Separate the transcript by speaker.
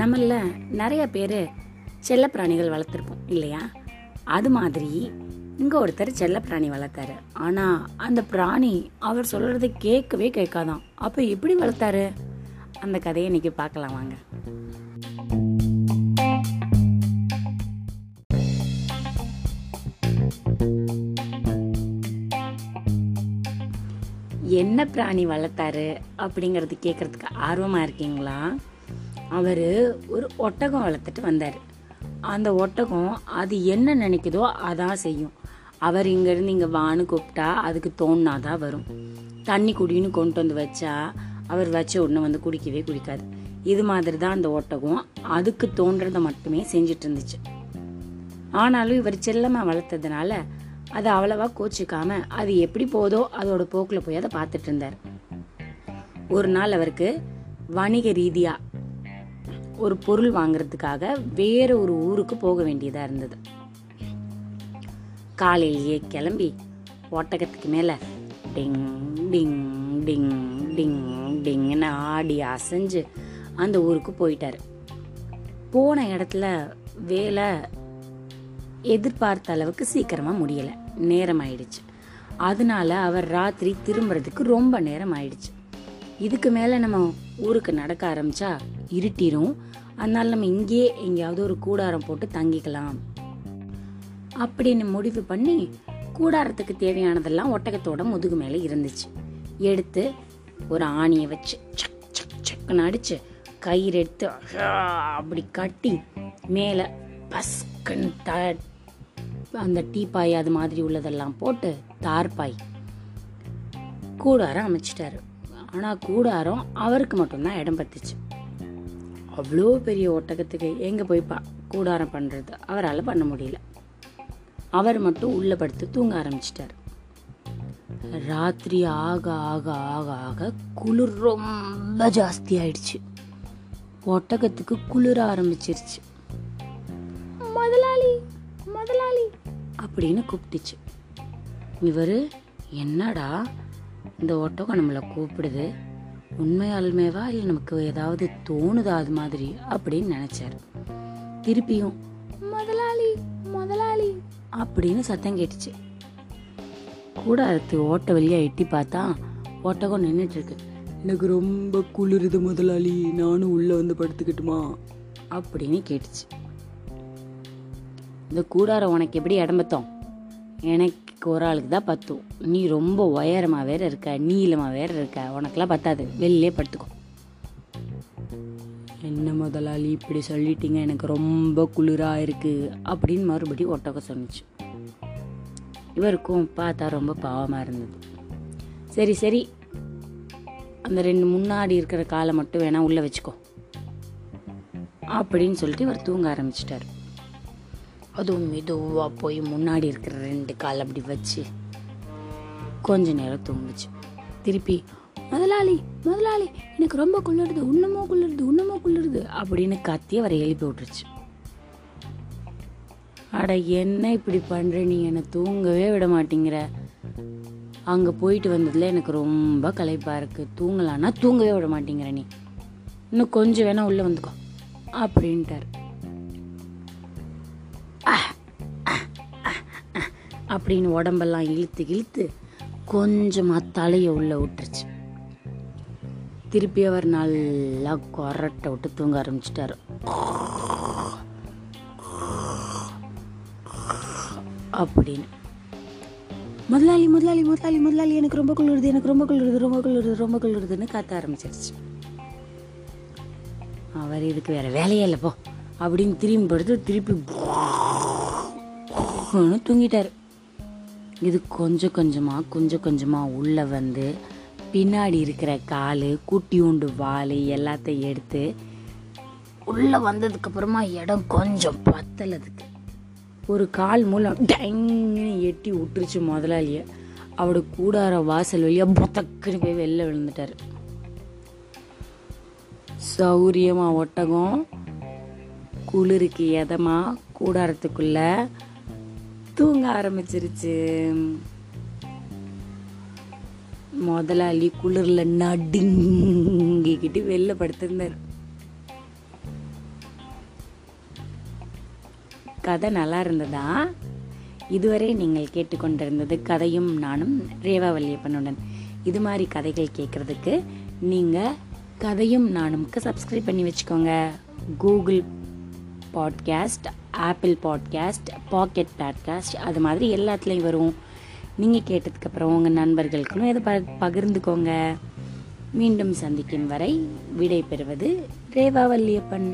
Speaker 1: நம்மள நிறைய பேர் செல்லப்பிராணிகள் வளர்த்துருப்போம் இல்லையா அது மாதிரி இங்கே ஒருத்தர் செல்லப்பிராணி வளர்த்தாரு ஆனால் அந்த பிராணி அவர் சொல்கிறத கேட்கவே கேட்காதான் அப்போ எப்படி வளர்த்தாரு அந்த கதையை இன்றைக்கி பார்க்கலாம் வாங்க என்ன பிராணி வளர்த்தாரு அப்படிங்கிறது கேட்குறதுக்கு ஆர்வமாக இருக்கீங்களா அவர் ஒரு ஒட்டகம் வளர்த்துட்டு வந்தார் அந்த ஒட்டகம் அது என்ன நினைக்குதோ அதான் செய்யும் அவர் இங்கேருந்து இங்கே வான்னு கூப்பிட்டா அதுக்கு தோணுனா தான் வரும் தண்ணி குடின்னு கொண்டு வந்து வச்சா அவர் வச்ச உடனே வந்து குடிக்கவே குடிக்காது இது மாதிரி தான் அந்த ஒட்டகம் அதுக்கு தோன்றதை மட்டுமே செஞ்சிட்டு இருந்துச்சு ஆனாலும் இவர் செல்லமாக வளர்த்ததுனால அதை அவ்வளவா கோச்சிக்காம அது எப்படி போதோ அதோட போக்கில் போய் அதை பார்த்துட்டு இருந்தார் ஒரு நாள் அவருக்கு வணிக ரீதியா ஒரு பொருள் வாங்குறதுக்காக வேற ஒரு ஊருக்கு போக வேண்டியதாக இருந்தது காலையிலேயே கிளம்பி ஒட்டகத்துக்கு மேலே டிங் டிங் டிங் டிங் டிங்னு ஆடி அசைஞ்சு அந்த ஊருக்கு போயிட்டார் போன இடத்துல வேலை எதிர்பார்த்த அளவுக்கு சீக்கிரமாக முடியலை நேரம் ஆயிடுச்சு அதனால அவர் ராத்திரி திரும்புறதுக்கு ரொம்ப நேரம் ஆயிடுச்சு இதுக்கு மேலே நம்ம ஊருக்கு நடக்க ஆரம்பிச்சா இருட்டிடும் அதனால நம்ம இங்கேயே எங்கேயாவது ஒரு கூடாரம் போட்டு தங்கிக்கலாம் அப்படின்னு முடிவு பண்ணி கூடாரத்துக்கு தேவையானதெல்லாம் ஒட்டகத்தோட முதுகு மேலே இருந்துச்சு எடுத்து ஒரு ஆணியை வச்சு சக் சக் சக்குன்னு அடிச்சு கயிறு எடுத்து அப்படி கட்டி மேலே பஸ்கன் த அந்த டீப்பாய் அது மாதிரி உள்ளதெல்லாம் போட்டு தார்பாய் கூடாரம் அமைச்சிட்டாரு ஆனால் கூடாரம் அவருக்கு மட்டும்தான் இடம் பத்துச்சு அவ்வளோ பெரிய ஒட்டகத்துக்கு எங்கே போய் பா கூடாரம் பண்ணுறது அவரால் பண்ண முடியல அவர் மட்டும் உள்ளே படுத்து தூங்க ஆரம்பிச்சிட்டார் ராத்திரி ஆக ஆக ஆக ஆக குளிர் ரொம்ப ஜாஸ்தி ஆயிடுச்சு ஒட்டகத்துக்கு குளிர ஆரம்பிச்சிருச்சு முதலாளி முதலாளி அப்படின்னு கூப்பிட்டுச்சு இவர் என்னடா இந்த ஒட்டகம் நம்மளை கூப்பிடுது உண்மையாலுமேவா இல்லை நமக்கு ஏதாவது தோணுதா அது மாதிரி அப்படின்னு நினச்சார் திருப்பியும் முதலாளி முதலாளி அப்படின்னு சத்தம் கேட்டுச்சு கூட அடுத்து ஓட்ட வழியாக எட்டி பார்த்தா ஒட்டகம் இருக்கு எனக்கு ரொம்ப குளிருது முதலாளி நானும் உள்ளே வந்து படுத்துக்கிட்டுமா அப்படின்னு கேட்டுச்சு இந்த கூடாரம் உனக்கு எப்படி இடம்பத்தோம் எனக்கு ஒரு ஆளுக்கு தான் பத்தும் நீ ரொம்ப உயரமாக வேற இருக்க நீளமாக வேற இருக்க உனக்கெல்லாம் பத்தாது வெளிலே படுத்துக்கோ என்ன முதலாளி இப்படி சொல்லிட்டீங்க எனக்கு ரொம்ப குளிராக இருக்குது அப்படின்னு மறுபடியும் ஒட்டக்க சொன்னிச்சு இவருக்கும் பார்த்தா ரொம்ப பாவமாக இருந்தது சரி சரி அந்த ரெண்டு முன்னாடி இருக்கிற காலை மட்டும் வேணால் உள்ளே வச்சுக்கோ அப்படின்னு சொல்லிட்டு இவர் தூங்க ஆரம்பிச்சிட்டாரு அதுவும் மெதுவாக போய் முன்னாடி இருக்கிற ரெண்டு கால் அப்படி வச்சு கொஞ்ச நேரம் தூங்குச்சு திருப்பி முதலாளி முதலாளி எனக்கு ரொம்ப குளிருது இன்னமோ குளிருது இன்னமோ குளிருது அப்படின்னு கத்தி அவரை எழுப்பி விட்டுருச்சு அட என்ன இப்படி பண்ணுற நீ என்னை தூங்கவே விட மாட்டேங்கிற அங்கே போயிட்டு வந்ததில் எனக்கு ரொம்ப களைப்பாக இருக்குது தூங்கலான்னா தூங்கவே விட மாட்டேங்கிற நீ இன்னும் கொஞ்சம் வேணால் உள்ளே வந்துக்கோ அப்படின்ட்டார் அப்படின்னு உடம்பெல்லாம் இழுத்து இழுத்து கொஞ்சமாக தலையை உள்ளே விட்டுருச்சு திருப்பி அவர் நல்லா கொரட்டை விட்டு தூங்க ஆரம்பிச்சிட்டார் அப்படின்னு முதலாளி முதலாளி முதலாளி முதலாளி எனக்கு ரொம்ப குளிருது எனக்கு ரொம்ப குளிருது ரொம்ப குளிருது ரொம்ப குளிருதுன்னு காத்த ஆரம்பிச்சிருச்சு அவர் இதுக்கு வேற வேலையே இல்லை போ அப்படின்னு திரும்பி படுத்து திருப்பி குன்னு தூங்கிட்டார் இது கொஞ்சம் கொஞ்சமாக கொஞ்சம் கொஞ்சமாக உள்ளே வந்து பின்னாடி இருக்கிற கால் குட்டி உண்டு வால் எல்லாத்தையும் எடுத்து உள்ளே வந்ததுக்கப்புறமா இடம் கொஞ்சம் பத்தலதுக்கு ஒரு கால் மூலம் டங்னு எட்டி விட்டுருச்சு முதலாளிய அவட கூடார வாசல் வழியாக புத்தக்குன்னு போய் வெளில விழுந்துட்டார் சௌரியமாக ஒட்டகம் குளிருக்கு எதமாக கூடாரத்துக்குள்ளே தூங்க ஆரம்பிச்சிருச்சு முதலாளி குளிரில் நடுங்கிக்கிட்டு வெளில படுத்திருந்தார்
Speaker 2: கதை நல்லா இருந்ததா இதுவரை நீங்கள் கேட்டுக்கொண்டிருந்தது கதையும் நானும் ரேவா வல்லியப்பனுடன் இது மாதிரி கதைகள் கேட்குறதுக்கு நீங்கள் கதையும் நானும்க்கு சப்ஸ்கிரைப் பண்ணி வச்சுக்கோங்க Google podcast Apple podcast pocket podcast அது மாதிரி எல்லாத்துலேயும் வரும் நீங்கள் கேட்டதுக்கப்புறம் உங்கள் நண்பர்களுக்கும் இதை ப பகிர்ந்துக்கோங்க மீண்டும் சந்திக்கும் வரை விடை பெறுவது ரேவா வல்லியப்பன்